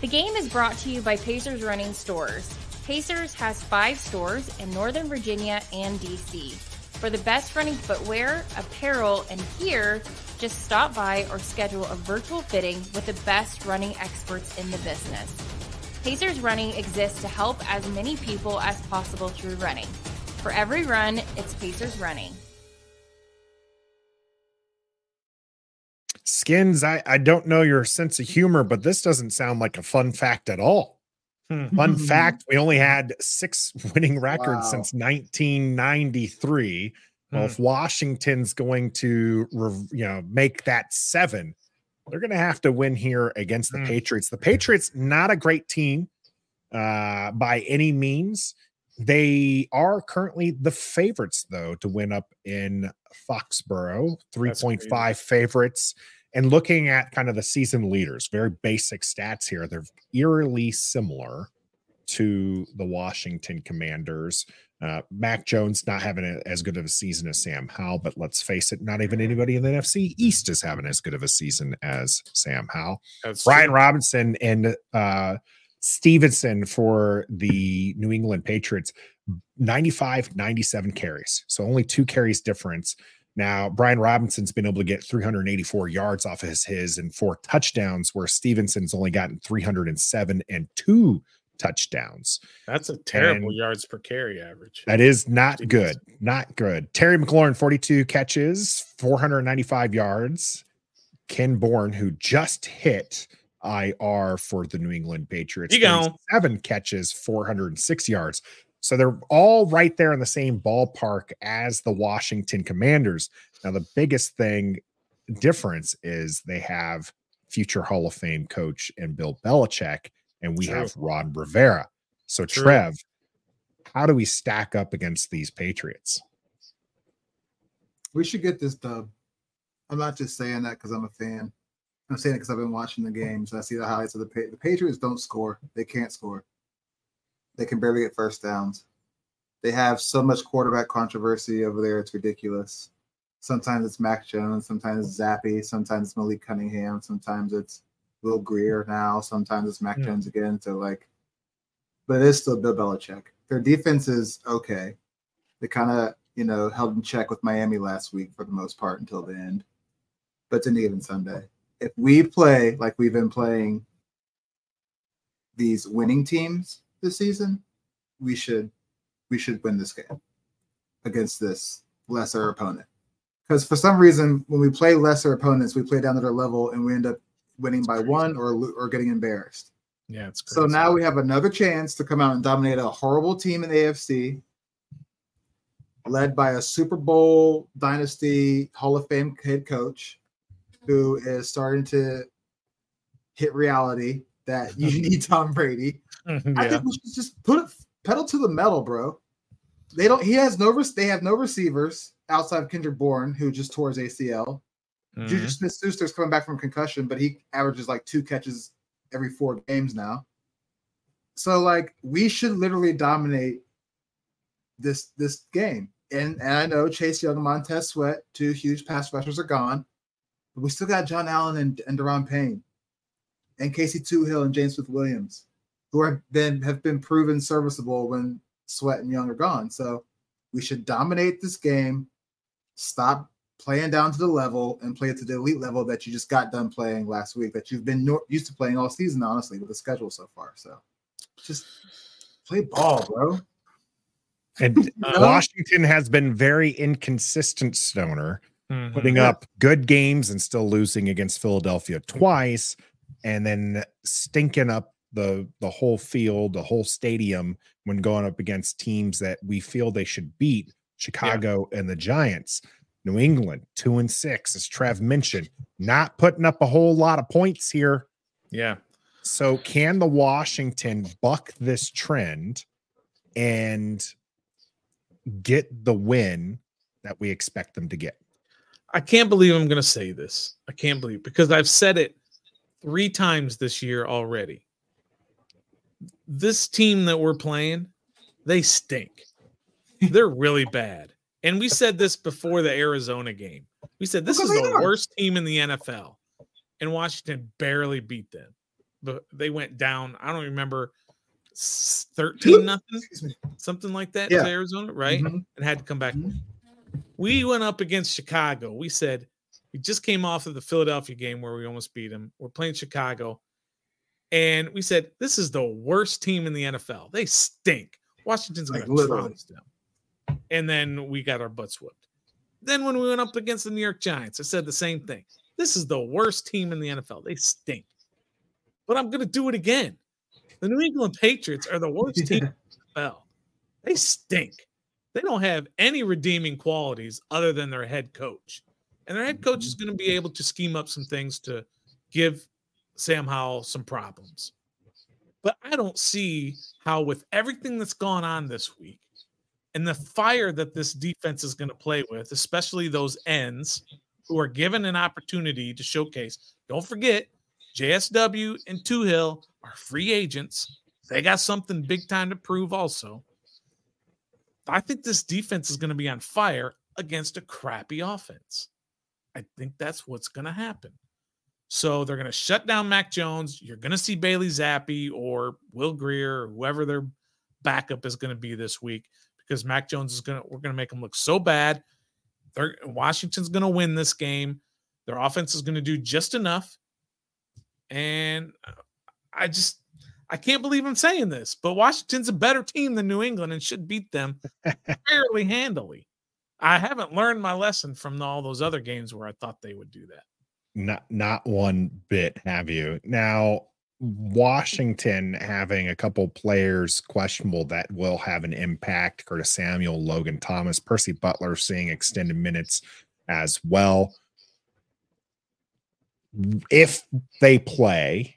The game is brought to you by Pacers Running Stores. Pacers has five stores in Northern Virginia and DC. For the best running footwear, apparel, and gear, just stop by or schedule a virtual fitting with the best running experts in the business. Pacers Running exists to help as many people as possible through running. For every run, it's Pacers Running. Skins, I, I don't know your sense of humor, but this doesn't sound like a fun fact at all. Fun fact we only had six winning records Wow. since 1993. Well, if Washington's going to, you know, make that seven, they're going to have to win here against the Hmm. Patriots. The Patriots, not a great team uh, by any means. They are currently the favorites, though, to win up in Foxborough. 3.5 favorites. And looking at kind of the season leaders, very basic stats here, they're eerily similar to the Washington Commanders. Uh, Mac Jones not having a, as good of a season as Sam Howell, but let's face it, not even anybody in the NFC East is having as good of a season as Sam Howell. That's Brian true. Robinson and uh, Stevenson for the New England Patriots, 95, 97 carries. So only two carries difference. Now, Brian Robinson's been able to get 384 yards off of his, his and four touchdowns, where Stevenson's only gotten 307 and two touchdowns. That's a terrible And- yards per carry average. That is not good. Not good. Terry McLaurin, 42 catches, 495 yards. Ken Bourne, who just hit IR for the New England Patriots, seven catches, 406 yards. So they're all right there in the same ballpark as the Washington Commanders. Now, the biggest thing difference is they have future Hall of Fame coach and Bill Belichick, and we True. have Ron Rivera. So, True. Trev, how do we stack up against these Patriots? We should get this dub. I'm not just saying that because I'm a fan. I'm saying it because I've been watching the games. I see the highlights of the pa- the Patriots don't score. They can't score. They can barely get first downs. They have so much quarterback controversy over there. It's ridiculous. Sometimes it's Mac Jones. Sometimes it's Zappe. Sometimes it's Malik Cunningham. Sometimes it's Will Grier now. Sometimes it's Mac Hmm. Jones again. So like, but it is still Bill Belichick. Their defense is okay. They kind of you know held in check with Miami last week for the most part until the end. But it's an even Sunday. If we play like we've been playing these winning teams this season, we should we should win this game against this lesser opponent. Because for some reason, when we play lesser opponents, we play down to their level and we end up winning by one or or getting embarrassed. Yeah, it's So now we have another chance to come out and dominate a horrible team in the AFC, led by a Super Bowl dynasty Hall of Fame head coach who is starting to hit reality that you need Tom Brady. I think we should just put it pedal to the metal, bro. They don't. He has no. They have no receivers outside of Kendrick Bourne, who just tore his ACL. Juju Mhm. Smith Schuster's coming back from concussion, but he averages like two catches every four games now. So like we should literally dominate this this game. And, and I know Chase Young and Montez Sweat, two huge pass rushers, are gone, but we still got John Allen and, and Daron Payne, and Casey Toohill and James Smith Williams, who have been have been proven serviceable when Sweat and Young are gone. So we should dominate this game. Stop playing down to the level and play it to the elite level that you just got done playing last week that you've been nor- used to playing all season honestly with the schedule so far so just play ball bro And Uh, Washington has been very inconsistent, Stoner, Mhm. putting up good games and still losing against Philadelphia twice, and then stinking up the the whole field, the whole stadium when going up against teams that we feel they should beat, Chicago and the Giants. New England, two and six, as Trev mentioned, not putting up a whole lot of points here. Yeah. So, can the Washington buck this trend and get the win that we expect them to get? I can't believe I'm going to say this. I can't believe because I've said it three times this year already. This team that we're playing, they stink. They're really bad. And we said this before the Arizona game. We said this Because is the are. worst team in the NFL, and Washington barely beat them. but they went down. I don't remember 13 nothing, something like that Yeah. to Arizona, right? Mhm. And had to come back. Mhm. We went up against Chicago. We said we just came off of the Philadelphia game where we almost beat them. We're playing Chicago. And we said, this is the worst team in the NFL. They stink. Washington's going Like, to trounce them. And then we got our butts whooped. Then when we went up against the New York Giants, I said the same thing. This is the worst team in the NFL. They stink. But I'm going to do it again. The New England Patriots are the worst team in the NFL. They stink. They don't have any redeeming qualities other than their head coach. And their head coach is going to be able to scheme up some things to give Sam Howell some problems. But I don't see how, with everything that's gone on this week and the fire that this defense is going to play with, especially those ends who are given an opportunity to showcase. Don't forget, JSW and Toohill are free agents. They got something big time to prove, also. I think this defense is going to be on fire against a crappy offense. I think that's what's going to happen. So they're going to shut down Mac Jones. You're going to see Bailey Zappe or Will Grier or whoever their backup is going to be this week because Mac Jones is going to, we're going to make them look so bad. They're, Washington's going to win this game. Their offense is going to do just enough. And uh, I just, I can't believe I'm saying this, but Washington's a better team than New England and should beat them fairly handily. I haven't learned my lesson from all those other games where I thought they would do that. Not not one bit have you. Now Washington having a couple players questionable that will have an impact. Curtis Samuel, Logan Thomas, Percy Butler seeing extended minutes as well. If they play,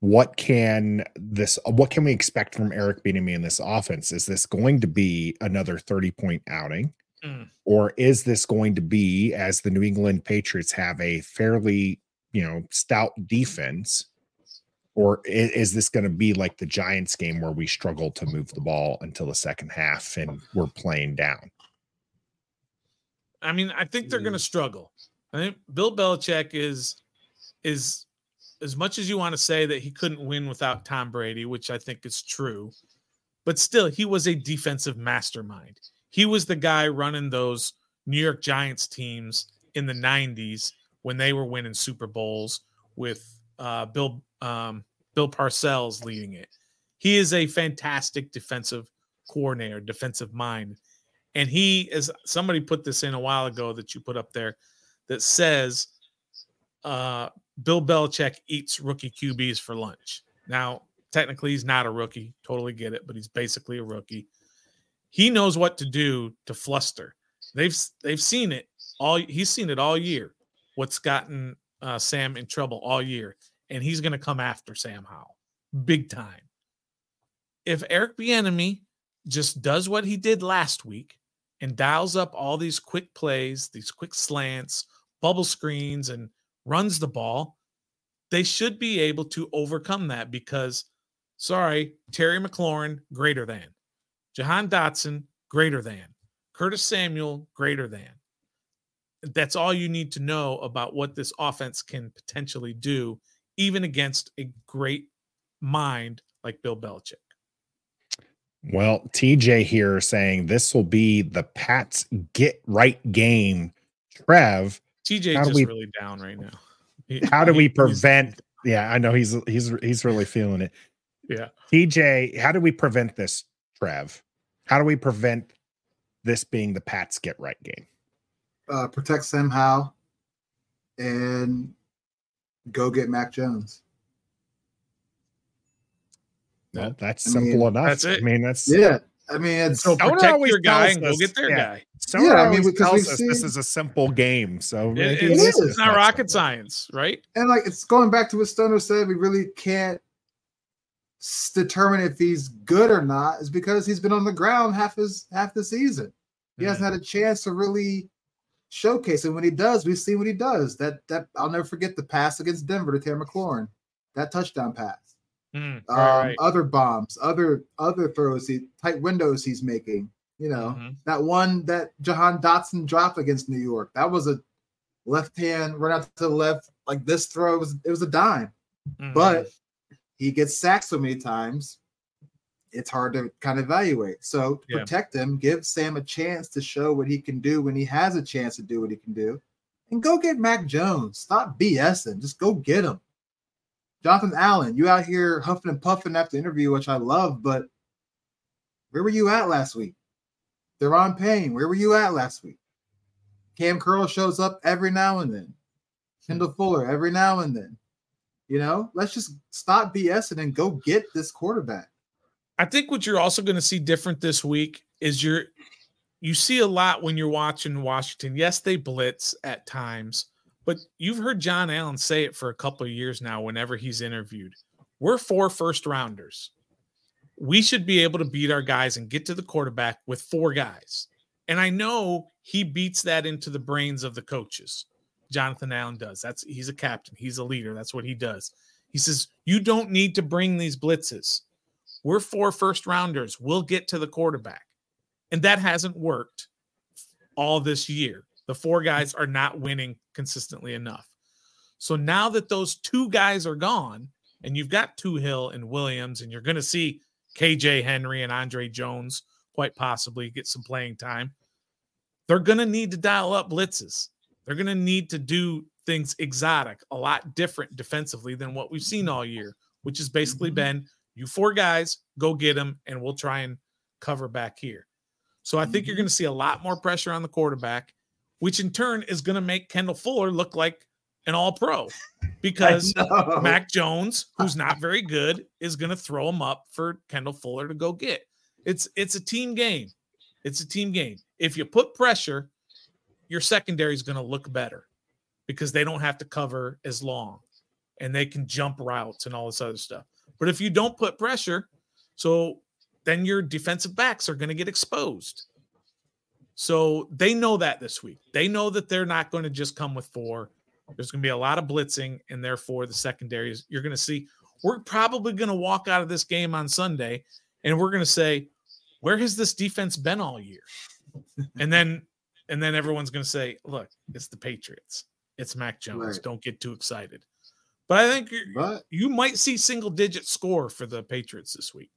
what can this what can we expect from Eric Bieniemy in this offense? Is this going to be another 30 point outing? Mm. Or is this going to be as the New England Patriots have a fairly, you know, stout defense? Or i- is this going to be like the Giants game where we struggle to move the ball until the second half and we're playing down? I mean, I think they're going to struggle. I think Bill Belichick is is as much as you want to say that he couldn't win without Tom Brady, which I think is true, but still, he was a defensive mastermind. He was the guy running those New York Giants teams in the '90s when they were winning Super Bowls with uh, Bill um, Bill Parcells leading it. He is a fantastic defensive coordinator, defensive mind, and he is somebody put this in a while ago that you put up there that says uh, Bill Belichick eats rookie QBs for lunch. Now, technically, he's not a rookie. Totally get it, but he's basically a rookie. He knows what to do to fluster. They've they've seen it all. He's seen it all year. What's gotten uh, Sam in trouble all year, and he's going to come after Sam Howell big time. If Eric Bieniemy just does what he did last week and dials up all these quick plays, these quick slants, bubble screens, and runs the ball, they should be able to overcome that because, sorry, Terry McLaurin, greater than. Jahan Dotson, greater than. Curtis Samuel, greater than. That's all you need to know about what this offense can potentially do, even against a great mind like Bill Belichick. Well, TJ here saying this will be the Pats get right game. Trev, TJ just we- really down right now. He- how do we he- he's- prevent? Yeah, I know he's he's he's really feeling it. Yeah. TJ, how do we prevent this, Trev? How do we prevent this being the Pats get right game? Uh, protect Sam Howell and go get Mac Jones. Well, that's I simple mean, enough. that's it. I mean, that's Yeah, I mean it's So Protect your guy and go get their yeah. guy. Someone Yeah, I mean, always because tells we've us this is a simple game. So It- maybe it's, is. it's not rocket science, right? and like it's going back to what Stoner said. We really can't s- determine if he's good or not. Is because he's been on the ground half his half the season. He hasn't had a chance to really showcase and When he does, we've seen what he does. That that I'll never forget the pass against Denver to Terry McLaurin, that touchdown pass. Mm, Um, right. Other bombs, other other throws, he tight windows he's making. You know Mhm. that one that Jahan Dotson dropped against New York. That was a left hand run out to the left like this throw was it was a dime. Mhm. But he gets sacked so many times, it's hard to kind of evaluate. So Yeah. protect him, give Sam a chance to show what he can do when he has a chance to do what he can do, and go get Mac Jones. Stop BSing. Just go get him. Jonathan Allen, you out here huffing and puffing after interview, which I love, but where were you at last week? Daron Payne, where were you at last week? Cam Curl shows up every now and then. Kendall Fuller every now and then. You know, let's just stop BSing and go get this quarterback. I think what you're also going to see different this week is you're you see a lot when you're watching Washington. Yes, they blitz at times, but you've heard John Allen say it for a couple of years now whenever he's interviewed. We're four first rounders. We should be able to beat our guys and get to the quarterback with four guys. And I know he beats that into the brains of the coaches. Jonathan Allen does. That's he's a captain, he's a leader. That's what he does. He says, You don't need to bring these blitzes. We're four first rounders. We'll get to the quarterback. And that hasn't worked all this year. The four guys are not winning consistently enough. So now that those two guys are gone, and you've got Toohill and Williams, and you're going to see KJ Henry and Andre Jones quite possibly get some playing time, they're going to need to dial up blitzes. They're going to need to do things exotic, a lot different defensively than what we've seen all year, which has basically Mhm. been you four guys, go get them, and we'll try and cover back here. So I think you're Mhm. going to see a lot more pressure on the quarterback, which in turn is going to make Kendall Fuller look like an all pro because Mac Jones, who's not very good, is going to throw him up for Kendall Fuller to go get. It's it's a team game. It's a team game. If you put pressure, your secondary is going to look better because they don't have to cover as long and they can jump routes and all this other stuff. But if you don't put pressure, so then your defensive backs are going to get exposed. So they know that this week. They know that they're not going to just come with four. There's going to be a lot of blitzing, and therefore the secondaries you're going to see. We're probably going to walk out of this game on Sunday, and we're going to say, "Where has this defense been all year?" and then, and then everyone's going to say, "Look, it's the Patriots. It's Mac Jones. Right. Don't get too excited." But I think you're, But you might see single digit score for the Patriots this week.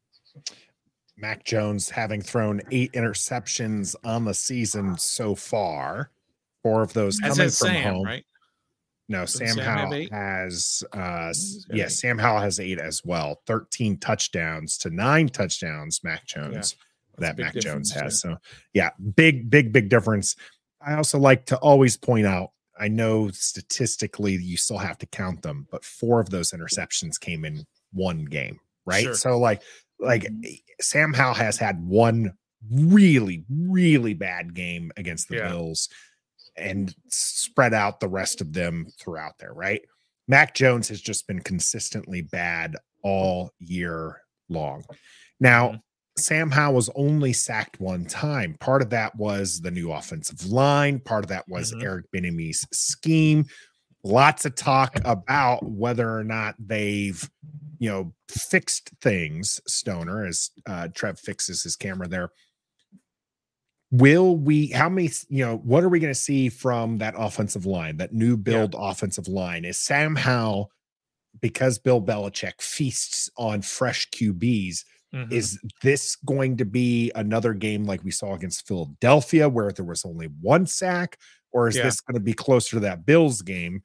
Mac Jones having thrown eight interceptions on the season so far. Four of those As coming from Sam, home. right? No, Doesn't Sam, Sam Howell has uh s- He's got yeah, eight. Sam Howell has eight as well. 13 touchdowns to nine touchdowns, Mac Jones. That's that Mac Jones has. So yeah, big, big, big difference. I also like to always point out, I know statistically you still have to count them, but four of those interceptions came in one game, right? Sure. So like like Mhm. Sam Howell has had one really, really bad game against the Yeah. Bills and spread out the rest of them throughout there, right? Mac Jones has just been consistently bad all year long. Now, Mhm. Sam Howell was only sacked one time. Part of that was the new offensive line, part of that was Mhm. Eric Bieniemy's scheme. Lots of talk about whether or not they've, you know, fixed things. Stoner, as uh, Trev fixes his camera there. Will we? How many? You know, what are we going to see from that offensive line, that new build offensive line? Is Sam Howell because Bill Belichick feasts on fresh QBs? Mhm. Is this going to be another game like we saw against Philadelphia where there was only one sack? Or is Yeah. this going to be closer to that Bills game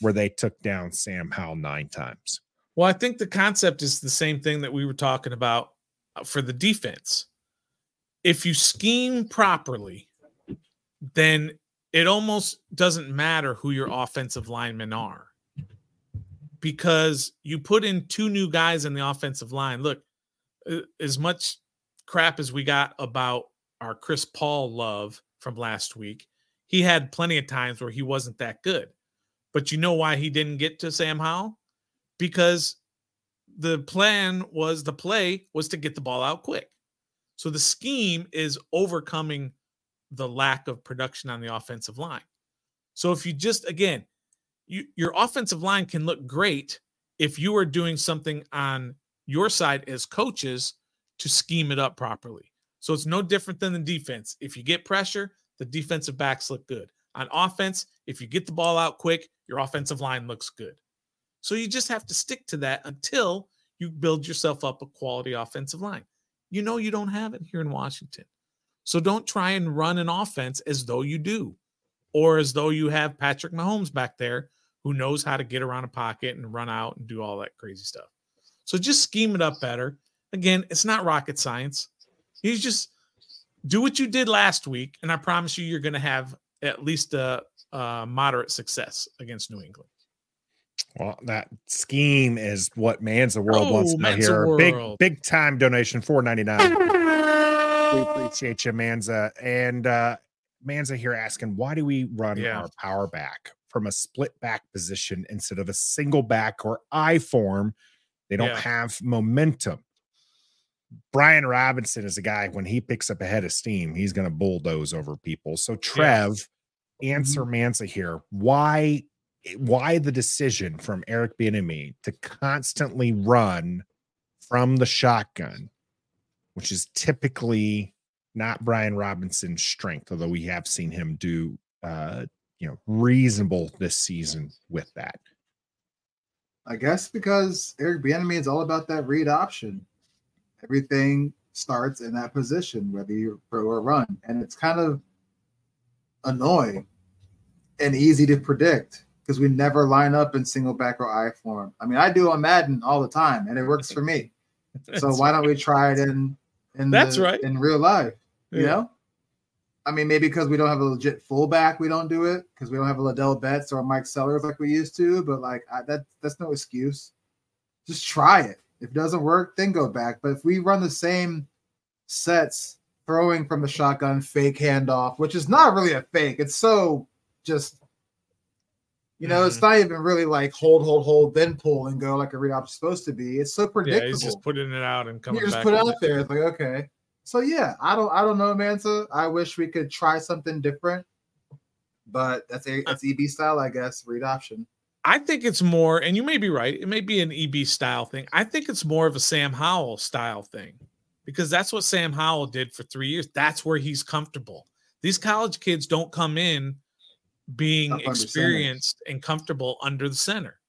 where they took down Sam Howell nine times? Well, I think the concept is the same thing that we were talking about uh, for the defense. If you scheme properly, then it almost doesn't matter who your offensive linemen are because you put in two new guys in the offensive line. Look, as much crap as we got about our Chris Paul love from last week, he had plenty of times where he wasn't that good. But you know why he didn't get to Sam Howell? Because the plan was the play was to get the ball out quick. So the scheme is overcoming the lack of production on the offensive line. So if you just again, you, your offensive line can look great if you are doing something on your side as coaches to scheme it up properly. So it's no different than the defense. If you get pressure, the defensive backs look good. On offense, if you get the ball out quick, your offensive line looks good. So you just have to stick to that until you build yourself up a quality offensive line. You know you don't have it here in Washington. So don't try and run an offense as though you do, or as though you have Patrick Mahomes back there who knows how to get around a pocket and run out and do all that crazy stuff. So just scheme it up better. Again, it's not rocket science. He's just do what you did last week, and I promise you, you're going to have at least a, a moderate success against New England. Well, that scheme is what Man's the World Oh, wants to know Manza here. Big, big time donation, four ninety nine. We appreciate you, Manza. And uh Manza here asking, why do we run Yeah. our power back from a split back position instead of a single back or I form? They don't Yeah. have momentum. Brian Robinson is a guy when he picks up a head of steam, he's going to bulldoze over people. So Trev, answer Manza here. Why why the decision from Eric Bieniemy to constantly run from the shotgun, which is typically not Brian Robinson's strength, although we have seen him do uh you know reasonable this season with that. I guess because Eric Bieniemy is all about that read option. Everything starts in that position, whether you throw or run, and it's kind of annoying and easy to predict because we never line up in single back or I form. I mean, I do on Madden all the time, and it works for me. So why don't we try it in in That's the- right. in real life? You Yeah. know, I mean, maybe because we don't have a legit fullback, we don't do it because we don't have a Ladell Betts or a Mike Sellers like we used to. But like I, that, that's no excuse. Just try it. If it doesn't work, then go back. But if we run the same sets, throwing from the shotgun, fake handoff, which is not really a fake, it's so just. You know, it's mm-hmm. not even really like hold, hold, hold, then pull and go like a read option supposed to be. It's so Yeah, predictable he's just putting it out and coming you just put it out there. It's like okay. So yeah, I don't I don't know, Mansa. I wish we could try something different, but that's a that's EB style, I guess. Read option. I think it's more, and you may be right. It may be an EB style thing. I think it's more of a Sam Howell style thing because that's what Sam Howell did for three years. That's where he's comfortable. These college kids don't come in being Up under center. experienced and comfortable under the center.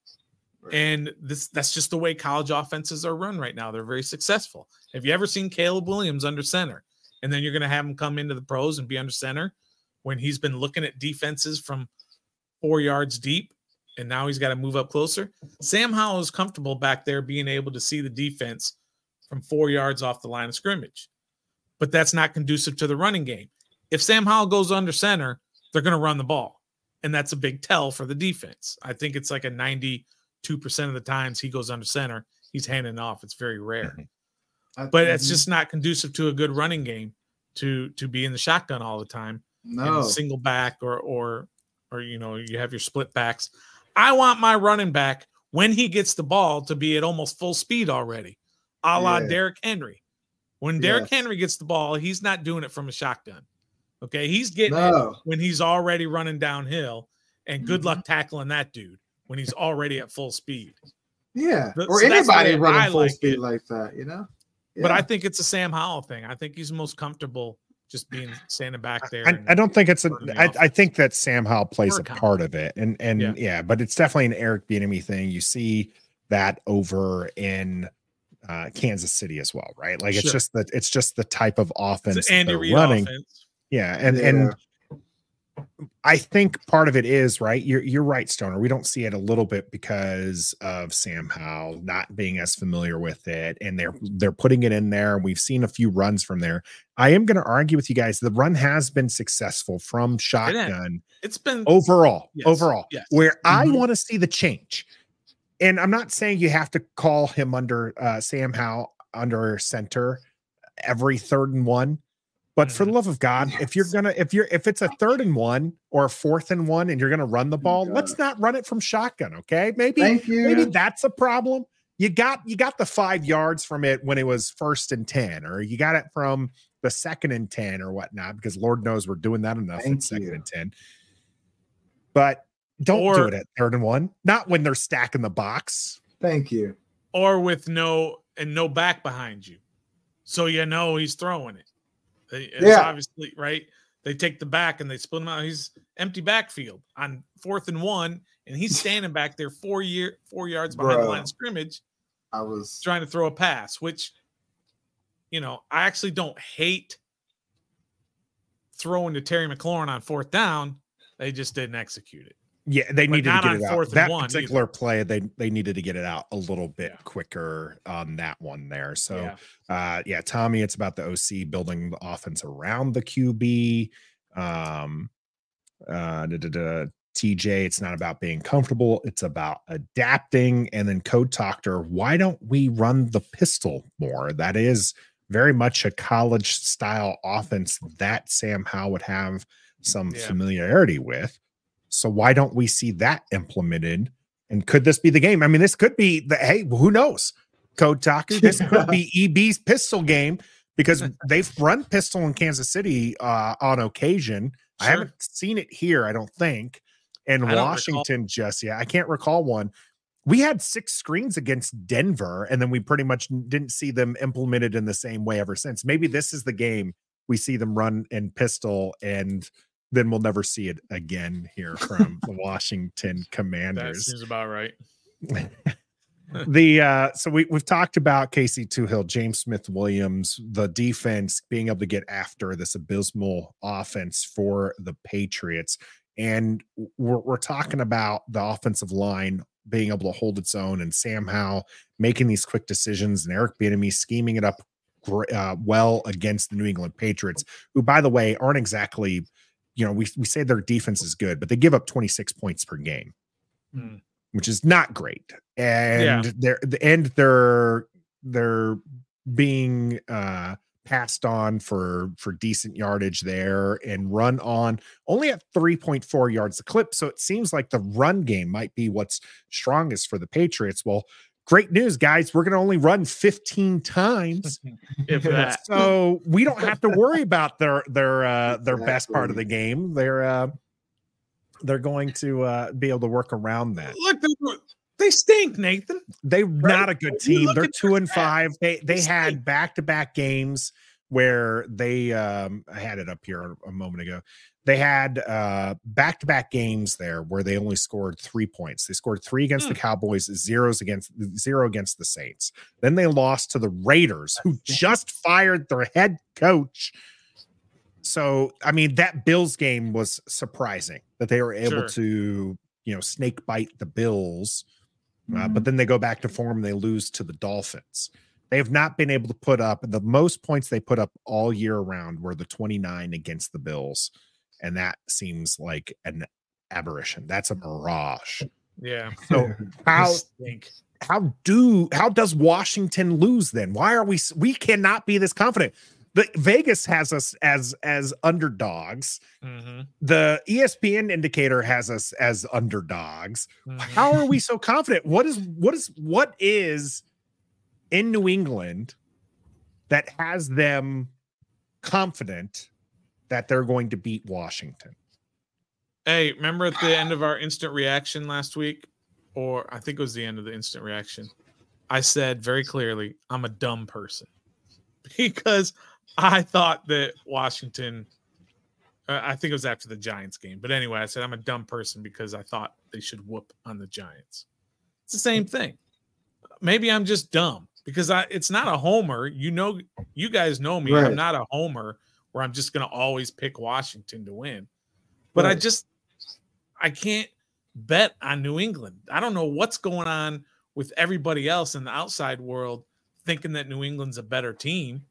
And this that's just the way college offenses are run right now. They're very successful. Have you ever seen Caleb Williams under center? And then you're going to have him come into the pros and be under center when he's been looking at defenses from four yards deep and now he's got to move up closer. Sam Howell is comfortable back there being able to see the defense from four yards off the line of scrimmage. But that's not conducive to the running game. If Sam Howell goes under center, they're going to run the ball. And that's a big tell for the defense. I think it's like a 92% of the times he goes under center, he's handing off. It's very rare. I- But it's just not conducive to a good running game to to be in the shotgun all the time no. single back or or or you know you have your split backs. I want my running back when he gets the ball to be at almost full speed already, a la Yeah. Derrick Henry. When Derrick Yes. Henry gets the ball, he's not doing it from a shotgun. Okay, he's getting it No. when he's already running downhill, and good Mhm. luck tackling that dude when he's already at full speed. Yeah. But- or so anybody running I full like speed it. like that, you know? But I think it's a Sam Howell thing. I think he's most comfortable just being standing back there. I, I don't think it's a. running the I, I offense. think that Sam Howell plays a part of it, and and Yeah. yeah. but it's definitely an Eric Bieniemy thing. You see that over in uh, Kansas City as well, right? Like it's just that it's just the type of offense it's that an Andy they're Reid running. offense. Yeah, and Yeah. and I think part of it is right. You're you're right, Stoner. We don't see it a little bit because of Sam Howell not being as familiar with it, and they're they're putting it in there. We've seen a few runs from there. I am going to argue with you guys. The run has been successful from shotgun It's been overall. Yes, Overall, yes. where I Mhm. want to see the change, and I'm not saying you have to call him under uh, Sam Howell under center every third and one. But for the mm. love of God, if you're gonna if you're if it's a third and one or a fourth and one and you're gonna run the oh ball, let's not run it from shotgun. Okay. Maybe maybe that's a problem. You got you got the five yards from it when it was first and 10, or you got it from the second and 10 or whatnot, because Lord knows we're doing that enough in Thank second you. and 10. But don't do it at third and one, not when they're stacking the box. Thank you. or with no and no back behind you. So you know he's throwing it. They- It's Yeah. obviously right. They take the back and they split him out. He's empty backfield on fourth and one, and he's standing back there four year four yards behind the line of scrimmage. I was trying to throw a pass, which you know, I actually don't hate throwing to Terry McLaurin on fourth down. They just didn't execute it. Yeah, they But needed to get it out. That particular play, they they needed to get it out a little bit Yeah. quicker on that one there. So yeah. uh yeah tommy it's about the oc building the offense around the qb um uh da, da, da, tj it's not about being comfortable it's about adapting and then code doctor why don't we run the pistol more that is very much a college style offense that sam howell would have some Yeah. familiarity with so why don't we see that implemented and could this be the game i mean this could be the hey who knows Kotaku. This could be EB's pistol game because they've run pistol in Kansas City uh, on occasion. I haven't seen it here, I don't think. In I don't recall. Washington, just yet. I can't recall one. We had six screens against Denver, and then we pretty much didn't see them implemented in the same way ever since. Maybe this is the game we see them run in pistol, and then we'll never see it again here from the Washington That Commanders seems about right. the uh so we we've talked about Casey Toohill, James Smith Williams, the defense being able to get after this abysmal offense for the Patriots. And we're, we're talking about the offensive line being able to hold its own and Sam Howell making these quick decisions and Eric Bieniemy scheming it up uh, well against the New England Patriots, who, by the way, aren't exactly, you know, we, we say their defense is good, but they give up 26 points per game Hmm. which is not great. And they're and they're they're being uh passed on for for decent yardage there and run on only at 3.4 yards a clip. So it seems like the run game might be what's strongest for the Patriots. Well, great news, guys. We're gonna only run 15 times. If that. so we don't have to worry about their their uh their best part of the game. They're uh they're going to uh be able to work around that. Look, they, they stink, Nathan. They're not a good team. They're two and stats, five. They they they had back to back games where they um I had it up here a moment ago. They had uh back to back games there where they only scored three points. They scored three against the Hmm. Cowboys, zeros against zero against the Saints. Then they lost to the Raiders, who just fired their head coach. So I mean that Bills game was surprising that they were able Sure. to you know snake bite the Bills. Uh, Mhm. but then they go back to form and they lose to the Dolphins. They have not been able to put up the most points they put up all year around were the 29 against the Bills. And that seems like an aberration. That's a mirage. Yeah. So how They how do how does Washington lose then? Why are we we cannot be this confident? The Vegas has us as as underdogs. Mhm, The ESPN indicator has us as underdogs mhm. how are we so confident what is what is what is in new england that has them confident that they're going to beat washington Hey, remember at the end of our instant reaction last week, or I think it was the end of the instant reaction, I said very clearly, I'm a dumb person because I thought that Washington, uh, I think it was after the Giants game, but anyway, I said I'm a dumb person because I thought they should whoop on the Giants. It's the same thing. Maybe I'm just dumb because I it's not a homer. You know, you guys know me. Right. I'm not a homer where I'm just going to always pick Washington to win. But I just I can't bet on New England. I don't know what's going on with everybody else in the outside world thinking that New England's a better team.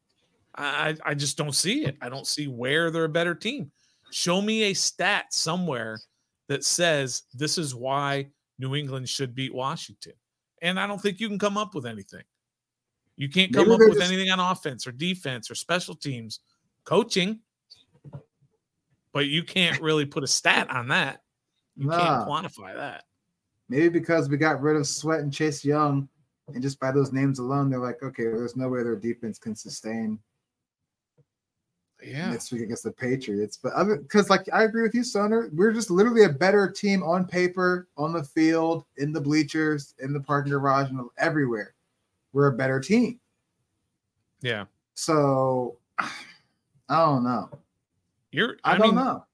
I I I just don't see it. I don't see where they're a better team. Show me a stat somewhere that says this is why New England should beat Washington. And I don't think you can come up with anything. You can't come Maybe up with just- anything on offense or defense or special teams, coaching. But you can't really put a stat on that. You Nah. can't quantify that. Maybe because we got rid of Sweat and Chase Young, and just by those names alone, they're like, okay, there's no way their defense can sustain Yeah. next week against the Patriots. But other because like I agree with you, Stoner, we're just literally a better team on paper, on the field, in the bleachers, in the parking garage, and everywhere. We're a better team. Yeah. So I don't know. You're I, I, don't mean, know.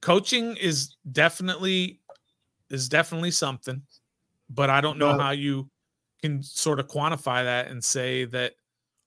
coaching is definitely is definitely something, but I don't know But- how you can sort of quantify that and say that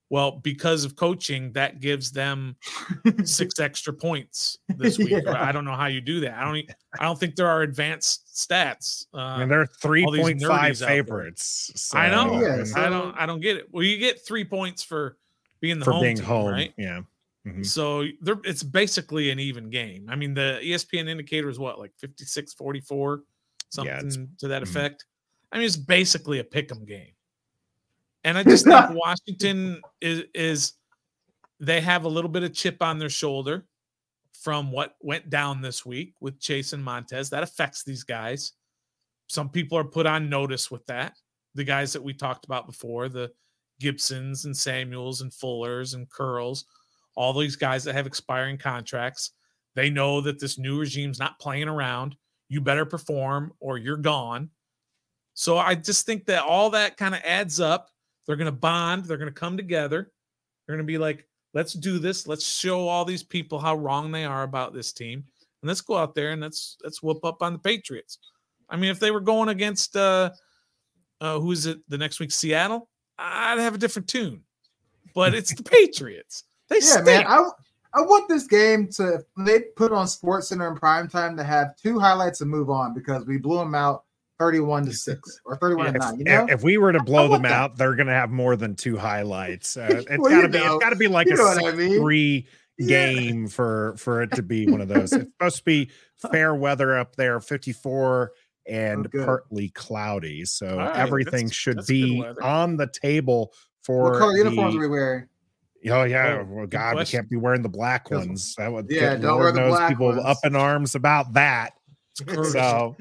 well because of coaching that gives them six extra points this week Yeah. i don't know how you do that i don't i don't think there are advanced stats uh, I mean, they're three point five all these point nerdies five out there. favorites. i know so, Yeah, I so- i don't i don't get it well you get three points for being the for home being team, home, right yeah. Mhm. so there, it's basically an even game. I mean the espn indicator is what like 56 44 something Yeah, to that mhm. effect? I mean it's basically a pick 'em game. And i just think washington is is they have a little bit of chip on their shoulder from what went down this week with chase and montez. That affects these guys. Some people are put on notice with that. The guys that we talked about before the gibsons and samuels and fullers and curls all these guys that have expiring contracts they know that this new regime's not playing around. You better perform or you're gone. So i just think that all that kind of adds up. They're going to bond they're going to come together. They're going to be like let's do this. Let's show all these people how wrong they are about this team. And let's go out there and let's let's whoop up on the patriots. I mean if they were going against uh uh who is it the next week seattle i'd have a different tune. But it's the patriots they yeah, stink. man. I I want this game to they put on Sports Center in prime time to have two highlights and move on because we blew them out thirty-one to six or thirty-one to If, nine. You know, if- if we were to blow them that. out, they're going to have more than two highlights. Uh, it's Well, got to be. know. It's got to be like You a know I mean. three Yeah. game for for it to be one of those. It's supposed to be fair weather up there, fifty four and Oh, partly cloudy. So All right, everything that's- should that's be on the table for. what color uniforms are we wearing? Oh yeah, Oh, well, God, we can't be wearing the black ones. That would Yeah, get- don't wear the knows black people ones. up in arms about that. So,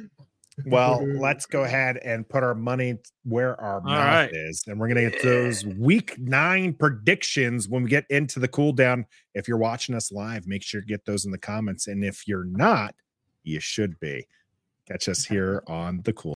well, let's go ahead and put our money where our mouth right. is, and we're gonna get those week nine predictions when we get into the cool down. If you're watching us live, make sure to get those in the comments, and if you're not, you should be. Catch us here on the cool.